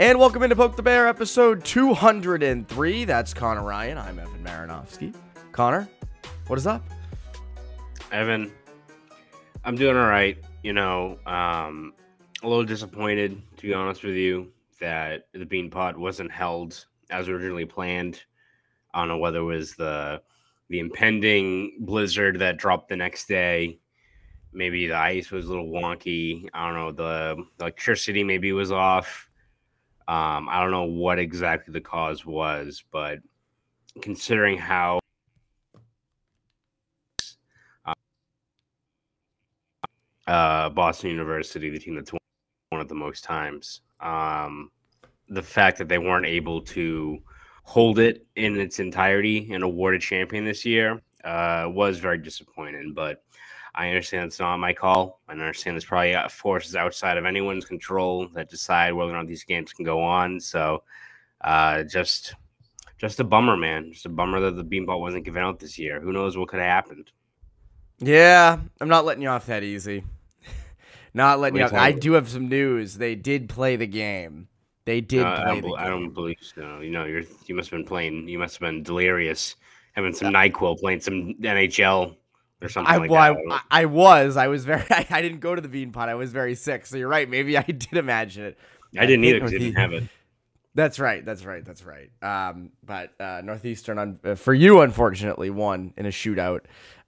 And welcome into Poke the Bear, episode 203. That's Conor Ryan. I'm Evan Marinofsky. Conor, what is up? Evan, I'm doing all right. You know, um, a little disappointed, to be honest with you, that the Beanpot wasn't held as originally planned. I don't know whether it was the the impending blizzard that dropped the next day. Maybe the ice was a little wonky. I don't know. The electricity maybe was off. Um, I don't know what exactly the cause was, but considering how uh, Boston University, the team that's won it the most times, um, the fact that they weren't able to hold it in its entirety and award a champion this year uh, was very disappointing. But I understand it's not my call. I understand there's probably uh, forces outside of anyone's control that decide whether or not these games can go on. So uh, just just a bummer, man. Just a bummer that the Beanpot wasn't given out this year. Who knows what could have happened? Yeah, I'm not letting you off that easy. not letting you off. I do have some news. They did play the game. They did uh, play I, don't, I don't believe so. You know, you're you must have been playing. You must have been delirious, having some Nyquil, playing some NHL or something I, like well. I, I, was. I was very. I, I, didn't go to the beanpot. I was very sick. So you're right. Maybe I did imagine it. I didn't either because didn't have it. That's right. That's right. That's right. Um, but uh, Northeastern, un- uh, for you, unfortunately, won in a shootout.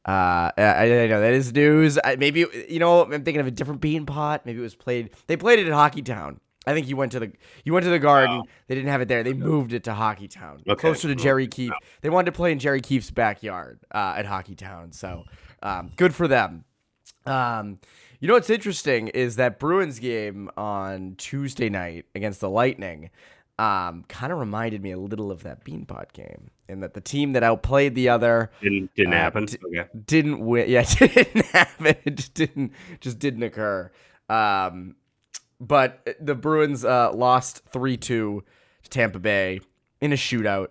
Uh, I, I know that is news. I, maybe you know. I'm thinking of a different beanpot. Maybe it was played. They played it at Hockeytown. I think you went to the you went to the Garden. Wow. They didn't have it there. They moved it to Hockeytown, okay. closer to Jerry Keefe. They wanted to play in Jerry Keefe's backyard uh, at Hockeytown. So um, good for them. Um, you know what's interesting is that Bruins game on Tuesday night against the Lightning um, kind of reminded me a little of that Beanpot game, and that the team that outplayed the other didn't didn't uh, happen. D- okay. Didn't win. Yeah, didn't happen. It just didn't just didn't occur. Um, but the Bruins uh, lost 3 2 to Tampa Bay in a shootout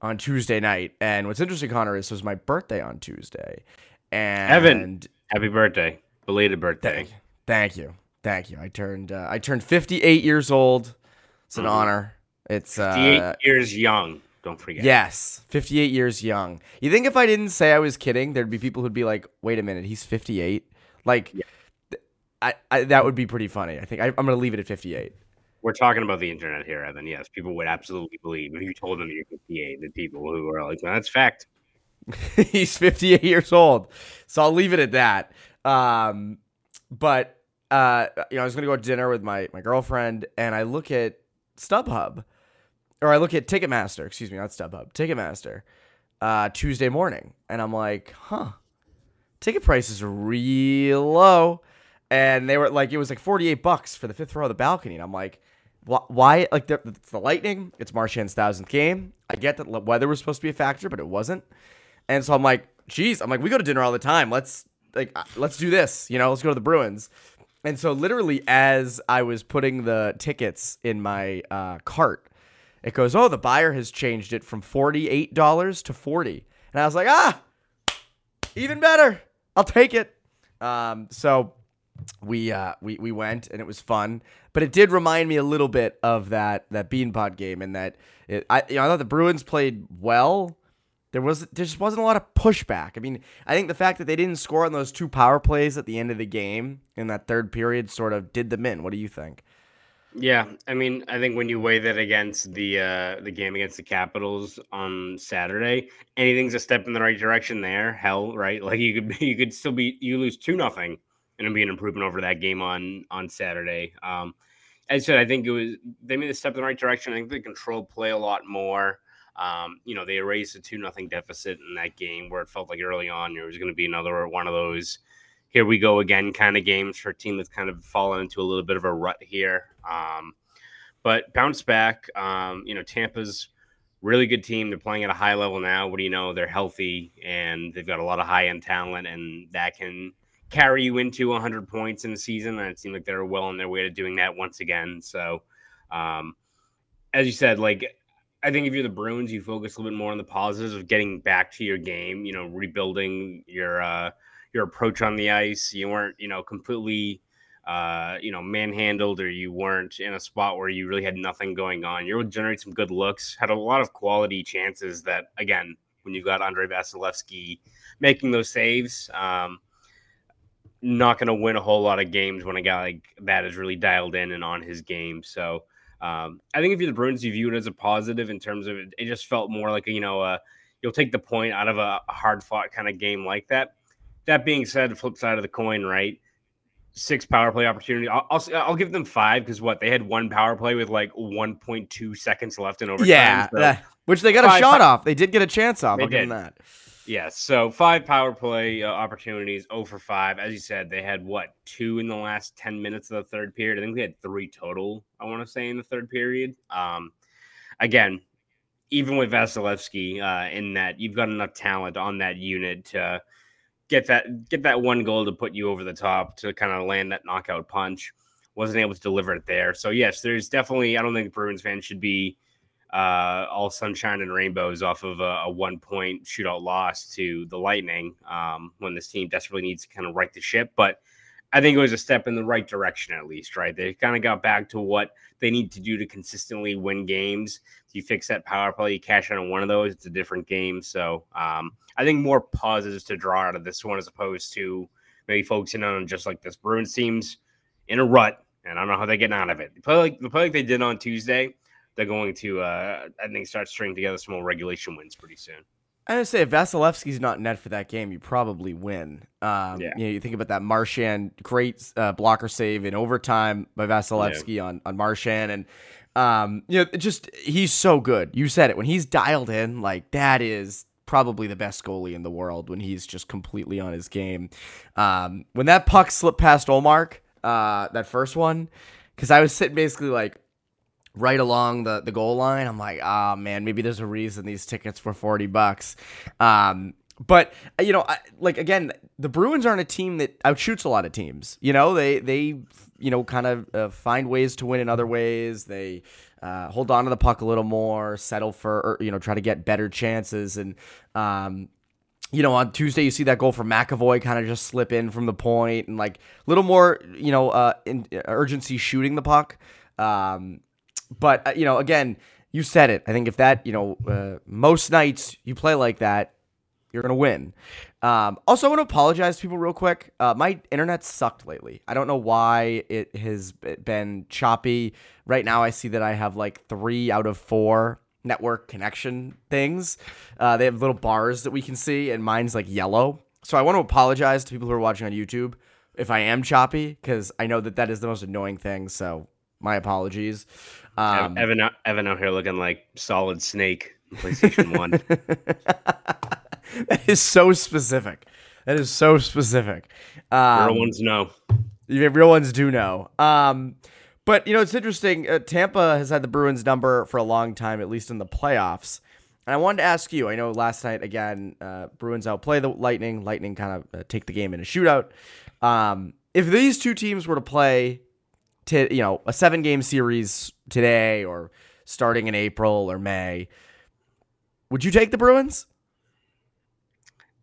on Tuesday night. And what's interesting, Conor, is it was my birthday on Tuesday. And Evan, happy birthday. Belated birthday. Thank, thank you. Thank you. I turned uh, I turned 58 years old. It's an mm-hmm. honor. It's 58 uh, years young. Don't forget. Yes, 58 years young. You think if I didn't say I was kidding, there'd be people who'd be like, "Wait a minute, he's 58." Like yeah. I, I that would be pretty funny. I think I, am going to leave it at 58. We're talking about the internet here, Evan. Yes, people would absolutely believe if you told them you're 58. The people who are like, "That's fact." He's 58 years old, so I'll leave it at that. Um, but uh, you know, I was going to go to dinner with my my girlfriend, and I look at StubHub, or I look at Ticketmaster. Excuse me, not StubHub, Ticketmaster. Uh, Tuesday morning, and I'm like, huh, ticket prices are real low and they were like it was like 48 bucks for the fifth row of the balcony and i'm like why like the, it's the lightning it's marchand's thousandth game. I get that weather was supposed to be a factor but it wasn't. And so i'm like geez i'm like we go to dinner all the time. Let's like uh, let's do this you know let's go to the bruins. And so literally as i was putting the tickets in my uh, cart it goes oh the buyer has changed it from $48 to 40 and i was like ah even better. I'll take it. Um, so we uh we we went and it was fun but it did remind me a little bit of that that beanpot game and that it, I you know I thought the Bruins played well. There was there just wasn't a lot of pushback. I mean I think the fact that they didn't score on those two power plays at the end of the game in that third period sort of did them in. What do you think? Yeah, I mean, I think when you weigh that against the uh, the game against the Capitals on Saturday, anything's a step in the right direction there. Hell, right? Like you could you could still be you lose two nothing and it'll be an improvement over that game on on Saturday. Um, as I said, I think it was they made a step in the right direction. I think they controlled play a lot more. Um, you know, they erased a two nothing deficit in that game where it felt like early on there was going to be another one of those here we go again kind of games for a team that's kind of fallen into a little bit of a rut here. Um, but bounce back. Um, you know, Tampa's really good team. They're playing at a high level now. What do you know? They're healthy and they've got a lot of high end talent, and that can carry you into 100 points in the season. And it seemed like they're well on their way to doing that once again. So, um, as you said, like I think if you're the Bruins, you focus a little bit more on the positives of getting back to your game. You know, rebuilding your uh, your approach on the ice. You weren't, you know, completely uh, you know, manhandled or you weren't in a spot where you really had nothing going on. Able to generate some good looks, had a lot of quality chances that, again, when you've got Andrei Vasilevskiy making those saves, um, not going to win a whole lot of games when a guy like that is really dialed in and on his game. So um, I think if you're the Bruins, you view it as a positive in terms of it, it just felt more like, you know, uh, you'll take the point out of a, a hard fought kind of game like that. That being said, the flip side of the coin, right? Six power play opportunity. I'll, I'll, I'll give them five because what they had one power play with like 1.2 seconds left in overtime. Yeah, so which they got a shot off. They did get a chance off. They I'll give them that. Yes. So five power play uh, opportunities, 0 for five. As you said, they had what two in the last 10 minutes of the third period. I think they had three total, I want to say, in the third period. Um, again, even with Vasilevskiy uh, in that, you've got enough talent on that unit to get that get that one goal to put you over the top to kind of land that knockout punch. Wasn't able to deliver it there. So yes, there's definitely. I don't think Bruins fans should be uh, all sunshine and rainbows off of a, a one point shootout loss to the Lightning um, when this team desperately needs to kind of right the ship. But I think it was a step in the right direction, at least, right? They kind of got back to what they need to do to consistently win games. If you fix that power play, you cash out on one of those, it's a different game. So um, I think more positives to draw out of this one as opposed to maybe focusing on just like this Bruins team's in a rut, and I don't know how they're getting out of it. They play like the play like they did on Tuesday they're going to, uh, I think, start stringing together some more regulation wins pretty soon. I would say if Vasilevskiy's not net for that game, you probably win. Um, Yeah. You know, you think about that Marchand great uh, blocker save in overtime by Vasilevskiy on on Marchand, and um, you know, just he's so good. You said it when he's dialed in, like that is probably the best goalie in the world when he's just completely on his game. Um, when that puck slipped past Ullmark, uh, that first one, because I was sitting basically like right along the, the goal line. I'm like, ah, man, maybe there's a reason these tickets were 40 bucks. Um, but uh, you know, I, like again, the Bruins aren't a team that outshoots a lot of teams. You know, they they you know kind of uh, find ways to win in other ways. They uh, hold on to the puck a little more, settle for or, you know try to get better chances and. Um, you know, on Tuesday you see that goal from McAvoy kind of just slip in from the point and like a little more, you know, uh, in, urgency shooting the puck. Um, but uh, you know, again, you said it. I think if that, you know, uh, most nights you play like that, you're gonna win. Um, also, I want to apologize to people real quick. Uh, my internet sucked lately. I don't know why it has been choppy. Right now, I see that I have like three out of four network connection things. Uh, they have little bars that we can see, and mine's like yellow. So I want to apologize to people who are watching on YouTube if I am choppy, because I know that that is the most annoying thing. So my apologies. Um, Evan, out- Evan out here looking like solid snake, PlayStation One. that is so specific. That is so specific. Um, Real ones know. Yeah, real ones do know. Um, but you know, it's interesting. Uh, Tampa has had the Bruins number for a long time, at least in the playoffs. And I wanted to ask you. I know last night again, uh, Bruins outplay the Lightning. Lightning kind of uh, take the game in a shootout. Um, if these two teams were to play, to you know, a seven-game series today or starting in April or May, would you take the Bruins?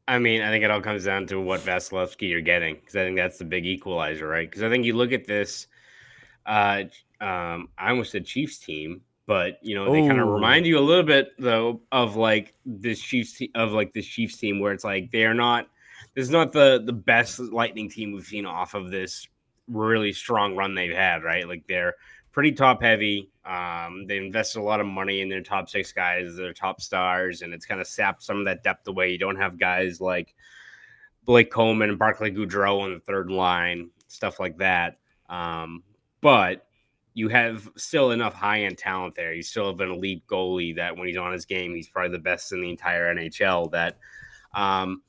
I mean, I think it all comes down to what Vasilevskiy you're getting because I think that's the big equalizer, right? Because I think you look at this, uh, um, I almost said Chiefs team, but you know they kind of remind you a little bit though of like this Chiefs te- of like this Chiefs team where it's like they are not. This is not the the best Lightning team we've seen off of this really strong run they've had, right? Like they're pretty top heavy. Um, they invested a lot of money in their top six guys, their top stars, and it's kind of sapped some of that depth away. You don't have guys like Blake Coleman and Barclay Goodrow on the third line, stuff like that. Um, but you have still enough high end talent there. You still have an elite goalie that when he's on his game, he's probably the best in the entire NHL. That um,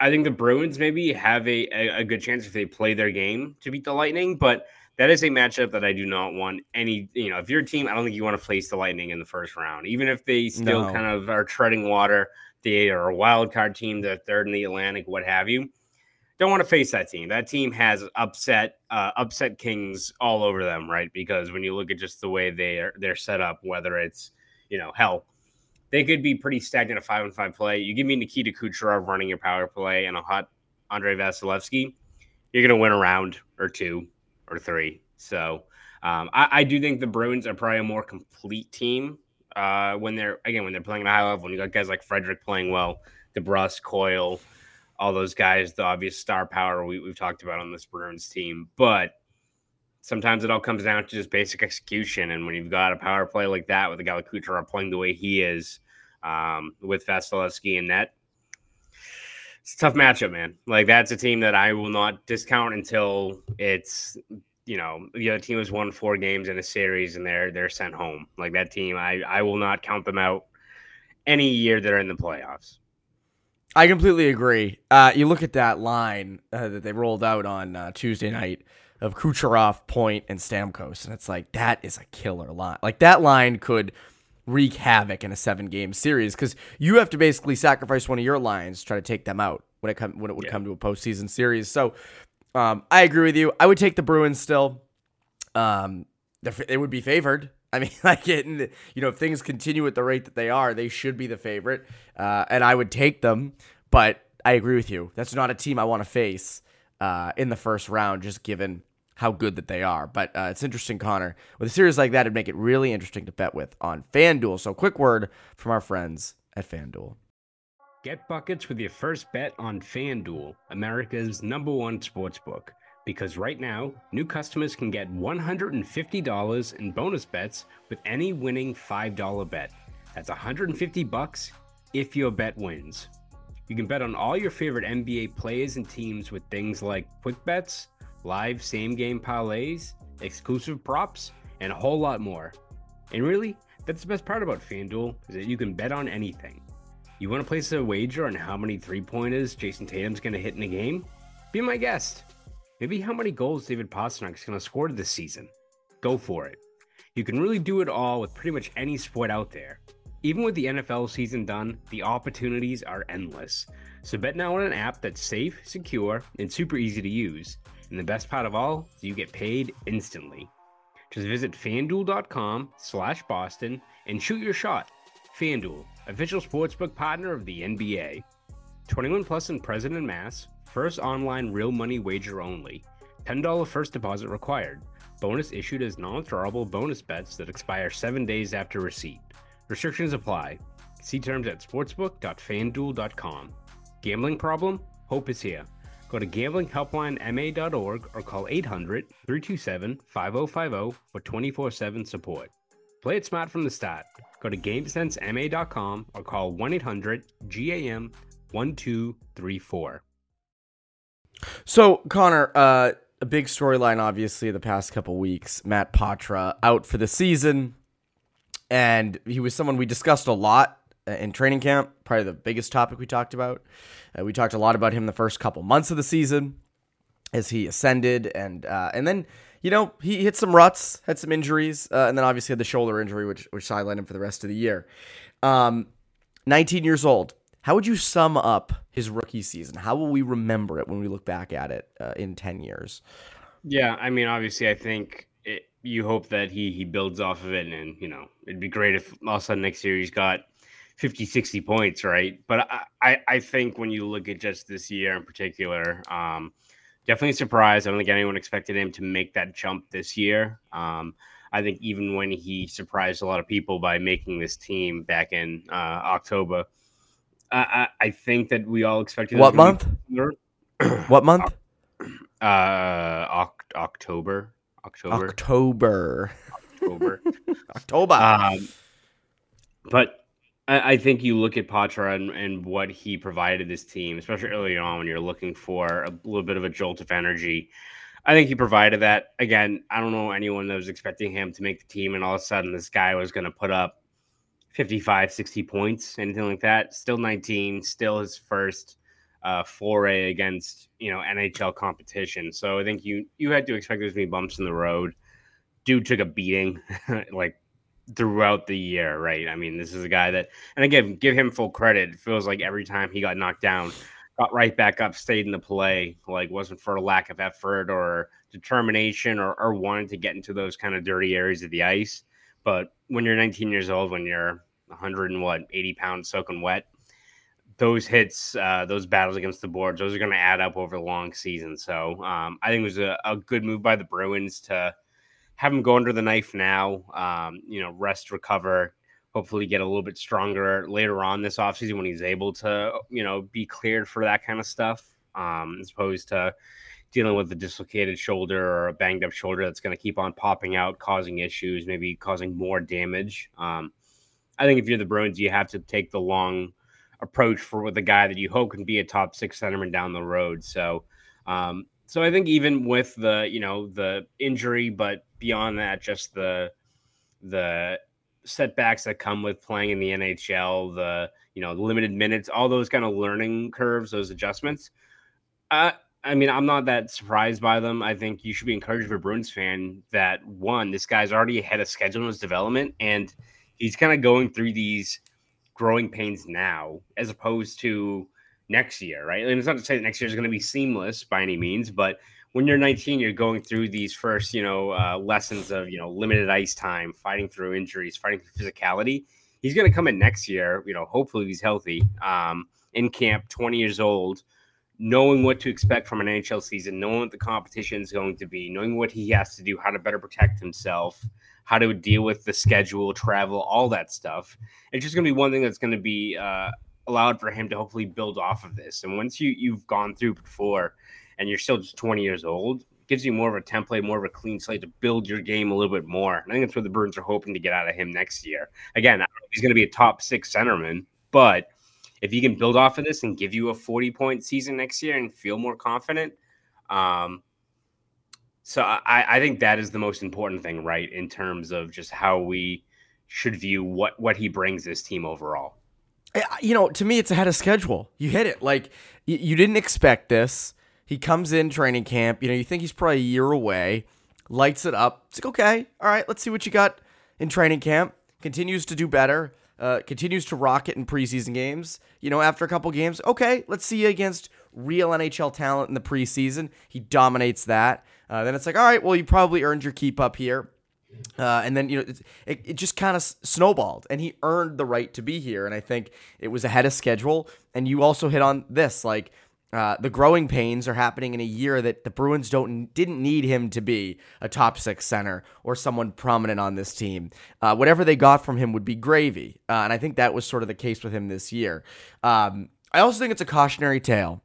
I think the Bruins maybe have a, a, a good chance if they play their game to beat the Lightning, but that is a matchup that I do not want any. You know, if you're a team, I don't think you want to face the Lightning in the first round, even if they still No. kind of are treading water. They are a wild card team, they're third in the Atlantic, what have you. Don't want to face that team. That team has upset uh, upset kings all over them, right? Because when you look at just the way they are they're set up, whether it's you know hell, they could be pretty stagnant at five and five play. You give me Nikita Kucherov running your power play and a hot Andrei Vasilevskiy, you're gonna win a round or two, or three. So um, I, I, do think the Bruins are probably a more complete team uh, when they're again when they're playing at a high level. When you got guys like Frederic playing well, DeBrusk, Coyle, all those guys, the obvious star power we, we've talked about on this Bruins team, but sometimes it all comes down to just basic execution. And when you've got a power play like that with a guy like Kucherov playing the way he is, um, with Vasilevskiy and net, it's a tough matchup, man. Like that's a team that I will not discount until it's you know the other team has won four games in a series and they're they're sent home. Like that team, I I will not count them out any year that they're in the playoffs. I completely agree. Uh, you look at that line uh, that they rolled out on uh, Tuesday night of Kucherov, Point, and Stamkos, and it's like that is a killer line. Like that line could wreak havoc in a seven game series because you have to basically sacrifice one of your lines to try to take them out when it come when it would yeah. come to a postseason series. So um, I agree with you. I would take the Bruins still. Um, they would be favored. I mean, like it, you know, if things continue at the rate that they are, they should be the favorite, uh, and I would take them. But I agree with you. That's not a team I want to face uh, in the first round, just given how good that they are. But uh, it's interesting, Conor. With a series like that, it'd make it really interesting to bet with on FanDuel. So, quick word from our friends at FanDuel. Get buckets with your first bet on FanDuel, America's number one sports book. Because right now, new customers can get $150 in bonus bets with any winning $5 bet. That's 150 bucks if your bet wins. You can bet on all your favorite NBA players and teams with things like quick bets live same game parlays, exclusive props, and a whole lot more. And really, that's the best part about FanDuel is that you can bet on anything. You want to place a wager on how many three pointers Jayson Tatum's going to hit in a game? Be my guest. Maybe how many goals David Pastrnak's going to score this season. Go for it. You can really do it all with pretty much any sport out there. Even with the NFL season done, the opportunities are endless. So bet now on an app that's safe, secure, and super easy to use. And the best part of all is you get paid instantly. Just visit fanduel.com slash Boston and shoot your shot. FanDuel, official sportsbook partner of the NBA. 21 plus in President Mass. First online real money wager only. $10 first deposit required. Bonus issued as non-withdrawable bonus bets that expire seven days after receipt. Restrictions apply. See terms at sportsbook.fanduel.com. Gambling problem? Hope is here. Go to gamblinghelplinema.org or call 800 327 5050 for 24 7 support. Play it smart from the start. Go to GameSenseMA.com or call 1 800 GAM 1234. So, Conor, uh, a big storyline, obviously, the past couple weeks. Matt Poitras out for the season. And he was someone we discussed a lot in training camp, probably the biggest topic we talked about. Uh, we talked a lot about him the first couple months of the season as he ascended, and uh, and then you know he hit some ruts, had some injuries, uh, and then obviously had the shoulder injury, which which sidelined him for the rest of the year. Um, 19 years old. How would you sum up his rookie season? How will we remember it when we look back at it uh, in 10 years? Yeah, I mean, obviously, I think it, you hope that he he builds off of it, and you know, it'd be great if all of a sudden next year he's got 50, 60 points, right? But I, I, I think when you look at just this year in particular, um, definitely surprised. I don't think anyone expected him to make that jump this year. Um, I think even when he surprised a lot of people by making this team back in uh, October, I, I, think that we all expected. What month? what month? Uh, October. October. October. October. October. Um, but I, I think you look at Poitras and, and what he provided this team, especially early on when you're looking for a little bit of a jolt of energy. I think he provided that. Again, I don't know anyone that was expecting him to make the team, and all of a sudden this guy was going to put up 55, 60 points, anything like that. Still 19, still his first uh, foray against you know NHL competition. So I think you you had to expect there's gonna be bumps in the road. Dude took a beating, like throughout the year, right? I mean, this is a guy that, and again, give him full credit. It feels like every time he got knocked down, got right back up, stayed in the play, like wasn't for a lack of effort or determination or, or wanting to get into those kind of dirty areas of the ice. But when you're 19 years old, when you're 100 and what 80 pounds soaking wet, those hits, uh, those battles against the boards, those are going to add up over the long season. So um, I think it was a, a, good move by the Bruins to have him go under the knife now. Um, you know, rest, recover, hopefully get a little bit stronger later on this offseason when he's able to, you know, be cleared for that kind of stuff, um, as opposed to dealing with a dislocated shoulder or a banged up shoulder that's going to keep on popping out, causing issues, maybe causing more damage. Um, I think if you're the Bruins, you have to take the long approach for with a guy that you hope can be a top six centerman down the road. So, um, so I think even with the you know the injury, but beyond that, just the the setbacks that come with playing in the NHL, the you know limited minutes, all those kind of learning curves, those adjustments. Uh, I mean, I'm not that surprised by them. I think you should be encouraged if a Bruins fan that one, this guy's already ahead of schedule in his development, and he's kind of going through these growing pains now as opposed to next year, right? And it's not to say that next year is going to be seamless by any means, but when you're 19, you're going through these first, you know, uh, lessons of, you know, limited ice time, fighting through injuries, fighting through physicality. He's going to come in next year, you know, hopefully he's healthy, um, in camp, 20 years old, knowing what to expect from an NHL season, knowing what the competition is going to be, knowing what he has to do, how to better protect himself, how to deal with the schedule, travel, all that stuff. It's just going to be one thing that's going to be uh, allowed for him to hopefully build off of this. And once you you've gone through before, and you're still just 20 years old, gives you more of a template, more of a clean slate to build your game a little bit more. And I think that's what the Bruins are hoping to get out of him next year. Again, he's going to be a top six centerman, but if he can build off of this and give you a 40 point season next year and feel more confident, um, so I, I think that is the most important thing, right? In terms of just how we should view what what he brings this team overall. You know, to me, it's ahead of schedule. You hit it. Like you didn't expect this. He comes in training camp. You know, you think he's probably a year away. Lights it up. It's like, okay, all right, let's see what you got in training camp. Continues to do better. Uh, continues to rocket in preseason games. You know, after a couple games, okay, let's see you against real NHL talent in the preseason. He dominates that. Uh, then it's like, all right, well, you probably earned your keep up here. Uh, and then you know it, it just kind of snowballed, and he earned the right to be here. And I think it was ahead of schedule. And you also hit on this, like uh, the growing pains are happening in a year that the Bruins don't didn't need him to be a top six center or someone prominent on this team. Uh, whatever they got from him would be gravy, uh, and I think that was sort of the case with him this year. Um, I also think it's a cautionary tale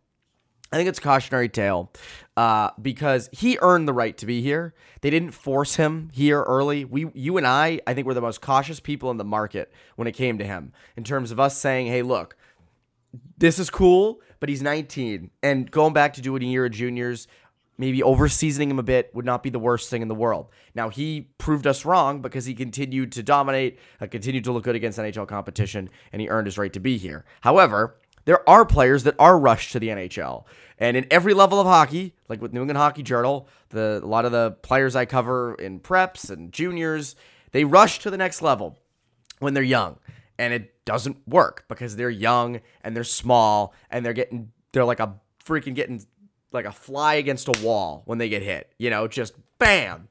I think it's a cautionary tale uh, because he earned the right to be here. They didn't force him here early. We, you and I, I think we're the most cautious people in the market when it came to him in terms of us saying, "Hey, look, this is cool, but he's 19, and going back to doing a year of juniors." Maybe over seasoning him a bit would not be the worst thing in the world. Now, he proved us wrong because he continued to dominate, uh, continued to look good against NHL competition, and he earned his right to be here. However, there are players that are rushed to the NHL. And in every level of hockey, like with New England Hockey Journal, the a lot of the players I cover in preps and juniors, they rush to the next level when they're young. And it doesn't work because they're young and they're small and they're getting they're like a freaking getting like a fly against a wall when they get hit. You know, just bam.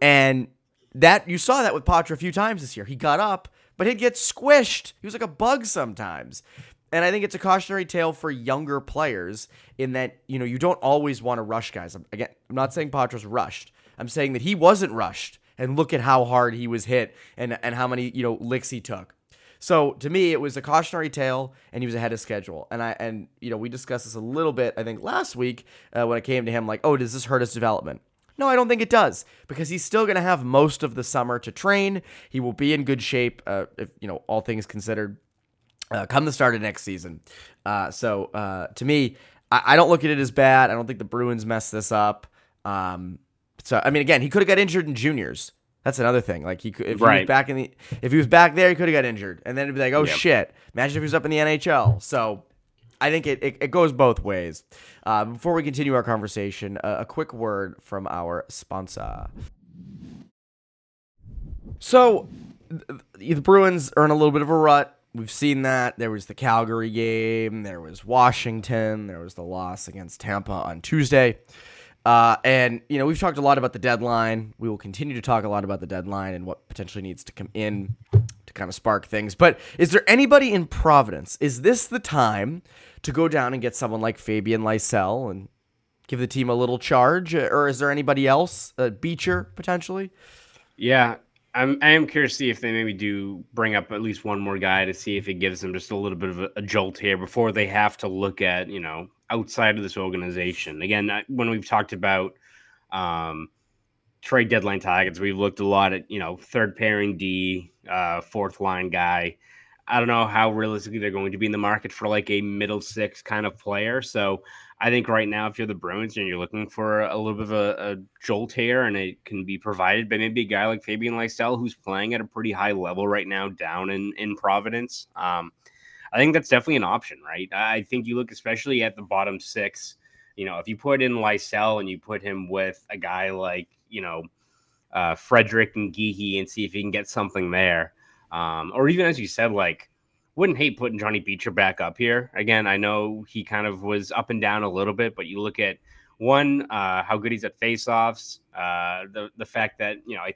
And that you saw that with Poitras a few times this year. He got up, but he'd get squished. He was like a bug sometimes. And I think it's a cautionary tale for younger players in that, you know, you don't always want to rush guys. Again, I'm not saying Poitras rushed. I'm saying that he wasn't rushed. And look at how hard he was hit and, and how many, you know, licks he took. So to me, it was a cautionary tale, and he was ahead of schedule. And I and you know we discussed this a little bit, I think last week uh, when it came to him, like, oh, does this hurt his development? No, I don't think it does because he's still going to have most of the summer to train. He will be in good shape, uh, if you know all things considered uh, come the start of next season. Uh, so uh, to me, I, I, don't look at it as bad. I don't think the Bruins messed this up. Um, so I mean, again, he could have got injured in juniors. That's another thing. Like he could, if right. he was back in the, if he was back there, he could have got injured, and then it'd be like, oh yep. shit. Imagine if he was up in the NHL. So I think it, it, it goes both ways. Uh, before we continue our conversation, a quick word from our sponsor. So the Bruins are in a little bit of a rut we've seen that. There was the Calgary game, there was Washington, there was the loss against Tampa on Tuesday. Uh, and, you know, we've talked a lot about the deadline. We will continue to talk a lot about the deadline and what potentially needs to come in to kind of spark things. But is there anybody in Providence? Is this the time to go down and get someone like Fabian Lysell and give the team a little charge, or is there anybody else, uh, Beecher potentially? Yeah, I'm I am curious to see if they maybe do bring up at least one more guy to see if it gives them just a little bit of a, a jolt here before they have to look at you know outside of this organization. Again, when we've talked about um, trade deadline targets, we've looked a lot at you know third pairing D, uh, fourth line guy. I don't know how realistically they're going to be in the market for like a middle six kind of player. So I think right now, if you're the Bruins and you're looking for a little bit of a, a jolt here, and it can be provided by maybe a guy like Fabian Lysell, who's playing at a pretty high level right now down in in Providence. Um, I think that's definitely an option, right? I think you look especially at the bottom six. You know, if you put in Lysell and you put him with a guy like you know uh, Frederic and Geekie and see if he can get something there, um, or even as you said, like wouldn't hate putting Johnny Beecher back up here. Again, I know he kind of was up and down a little bit, but you look at one, uh, how good he's at faceoffs, uh, the the fact that you know I,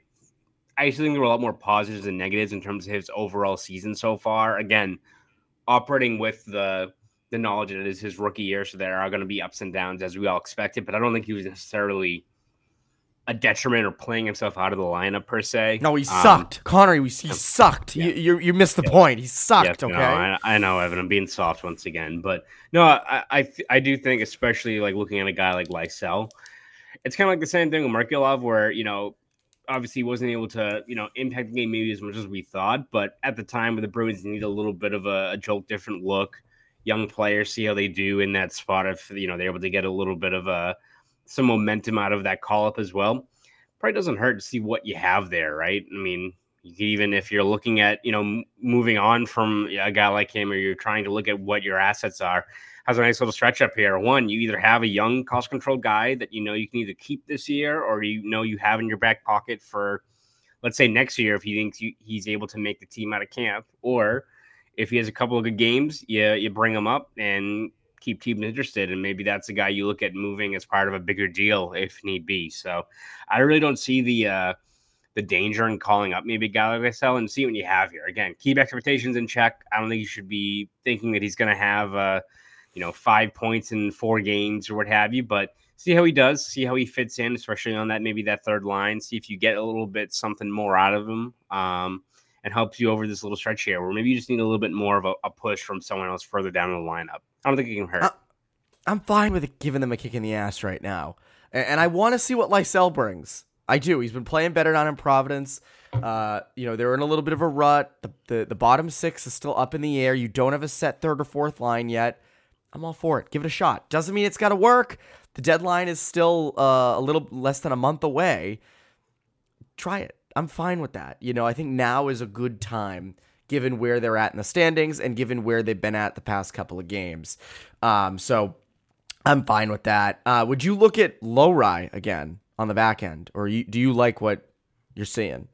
I actually think there were a lot more positives than negatives in terms of his overall season so far. Again, operating with the the knowledge that it is his rookie year, so there are going to be ups and downs as we all expected. But I don't think he was necessarily a detriment or playing himself out of the lineup per se. No, he um, sucked. Connery, he sucked. Yeah. You, you, you missed the yeah. point. He sucked. okay, no, I, I, know, Evan. I'm being soft once again, but no, I, I, I do think, especially like looking at a guy like Lysell, it's kind of like the same thing with Merkulov, where you know, obviously wasn't able to you know impact the game maybe as much as we thought, but at the time where the Bruins need a little bit of a, a jolt, different look, young players see how they do in that spot if you know they're able to get a little bit of a some momentum out of that call up as well. Probably doesn't hurt to see what you have there, right? I mean, even if you're looking at you know moving on from a guy like him, or you're trying to look at what your assets are, has a nice little stretch up here. One, you either have a young cost control guy that you know you can either keep this year, or you know you have in your back pocket for, let's say next year if he thinks you, he's able to make the team out of camp, or if he has a couple of good games, you you bring him up and keep teams interested. And maybe that's a guy you look at moving as part of a bigger deal if need be. So I really don't see the uh, the danger in calling up maybe a like Lysell and see what you have here. Again, keep expectations in check. I don't think you should be thinking that he's going to have uh, you know five points in four games or what have you, but see how he does, see how he fits in, especially on that maybe that third line. See if you get a little bit something more out of him. Um, and helps you over this little stretch here, where maybe you just need a little bit more of a, a push from someone else further down the lineup. I don't think it can hurt. I'm fine with giving them a kick in the ass right now, and, and I want to see what Lysell brings. I do. He's been playing better down in Providence. Uh, you know, they're in a little bit of a rut. The, the the bottom six is still up in the air. You don't have a set third or fourth line yet. I'm all for it. Give it a shot. Doesn't mean it's got to work. The deadline is still uh, a little less than a month away. Try it. I'm fine with that. You know, I think now is a good time given where they're at in the standings and given where they've been at the past couple of games. Um, so I'm fine with that. Uh, would you look at Lohrei again on the back end, or you, do you like what you're seeing?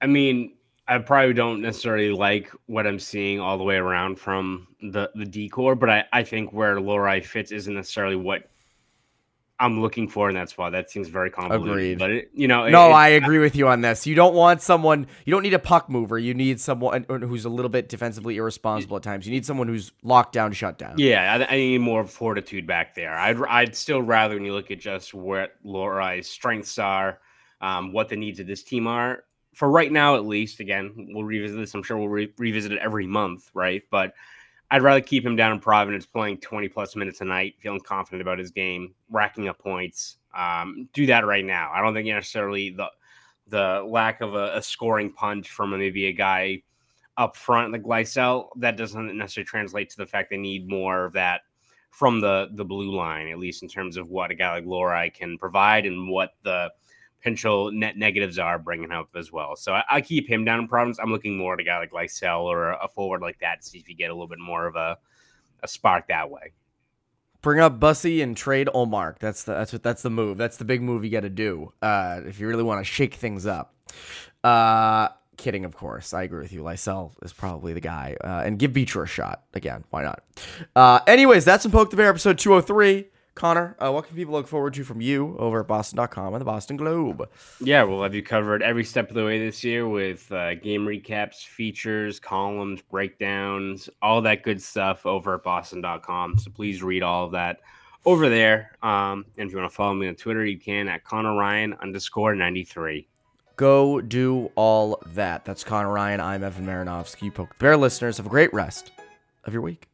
I mean, I probably don't necessarily like what I'm seeing all the way around from the the decor, but I, I think where Lohrei fits isn't necessarily what I'm looking for in that spot. That seems very convoluted. Agreed. But it, you know, no, it, I agree with you on this. You don't want someone. You don't need a puck mover. You need someone who's a little bit defensively irresponsible at times. You need someone who's locked down, shut down. Yeah, I, I need more fortitude back there. I'd I'd still rather when you look at just what Lohrei's strengths are, um, what the needs of this team are. For right now, at least. Again, we'll revisit this. I'm sure we'll re- revisit it every month, right? But I'd rather keep him down in Providence playing 20 plus minutes a night, feeling confident about his game, racking up points. Um, do that right now. I don't think necessarily the the lack of a, a scoring punch from maybe a guy up front like Lysell, that doesn't necessarily translate to the fact they need more of that from the the blue line, at least in terms of what a guy like Lohrei can provide and what the potential net negatives are bringing up as well. So I, I, keep him down in Providence. I'm looking more at a guy like Lysell or a, forward like that to see if you get a little bit more of a, a spark that way. Bring up Bussi and trade Ullmark. That's the that's what that's the move. That's the big move you got to do uh, if you really want to shake things up. Uh, kidding, of course. I agree with you. Lysell is probably the guy. Uh, and give Beecher a shot again. Why not? Uh, anyways, that's some poke the bear episode 203. Conor, uh, what can people look forward to from you over at Boston.com and the Boston Globe? Yeah, we'll have you covered every step of the way this year with uh, game recaps, features, columns, breakdowns, all that good stuff over at Boston.com. So please read all of that over there. Um, and if you want to follow me on Twitter, you can at Conor Ryan underscore 93. Go do all that. That's Conor Ryan. I'm Evan Marinofsky. Poke Bear listeners. Have a great rest of your week.